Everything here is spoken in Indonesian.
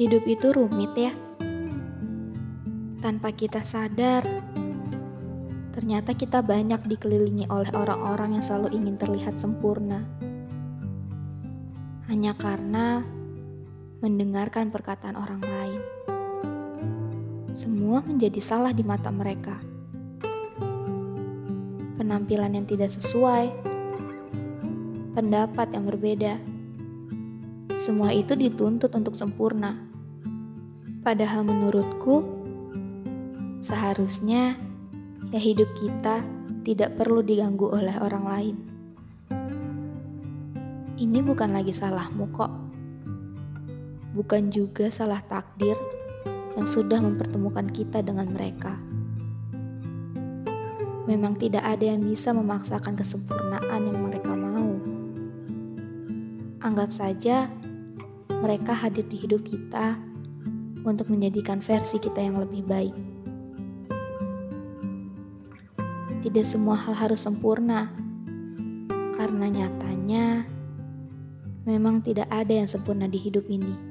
Hidup itu rumit ya. Tanpa kita sadar, ternyata kita banyak dikelilingi oleh orang-orang yang selalu ingin terlihat sempurna. Hanya karena mendengarkan perkataan orang lain. Semua menjadi salah di mata mereka. Penampilan yang tidak sesuai, pendapat yang berbeda. Semua itu dituntut untuk sempurna. Padahal menurutku, seharusnya ya hidup kita tidak perlu diganggu oleh orang lain. Ini bukan lagi salahmu kok. Bukan juga salah takdir yang sudah mempertemukan kita dengan mereka. Memang tidak ada yang bisa memaksakan kesempurnaan yang mereka mau. Anggap saja mereka hadir di hidup kita untuk menjadikan versi kita yang lebih baik. Tidak semua hal harus sempurna, karena nyatanya memang tidak ada yang sempurna di hidup ini.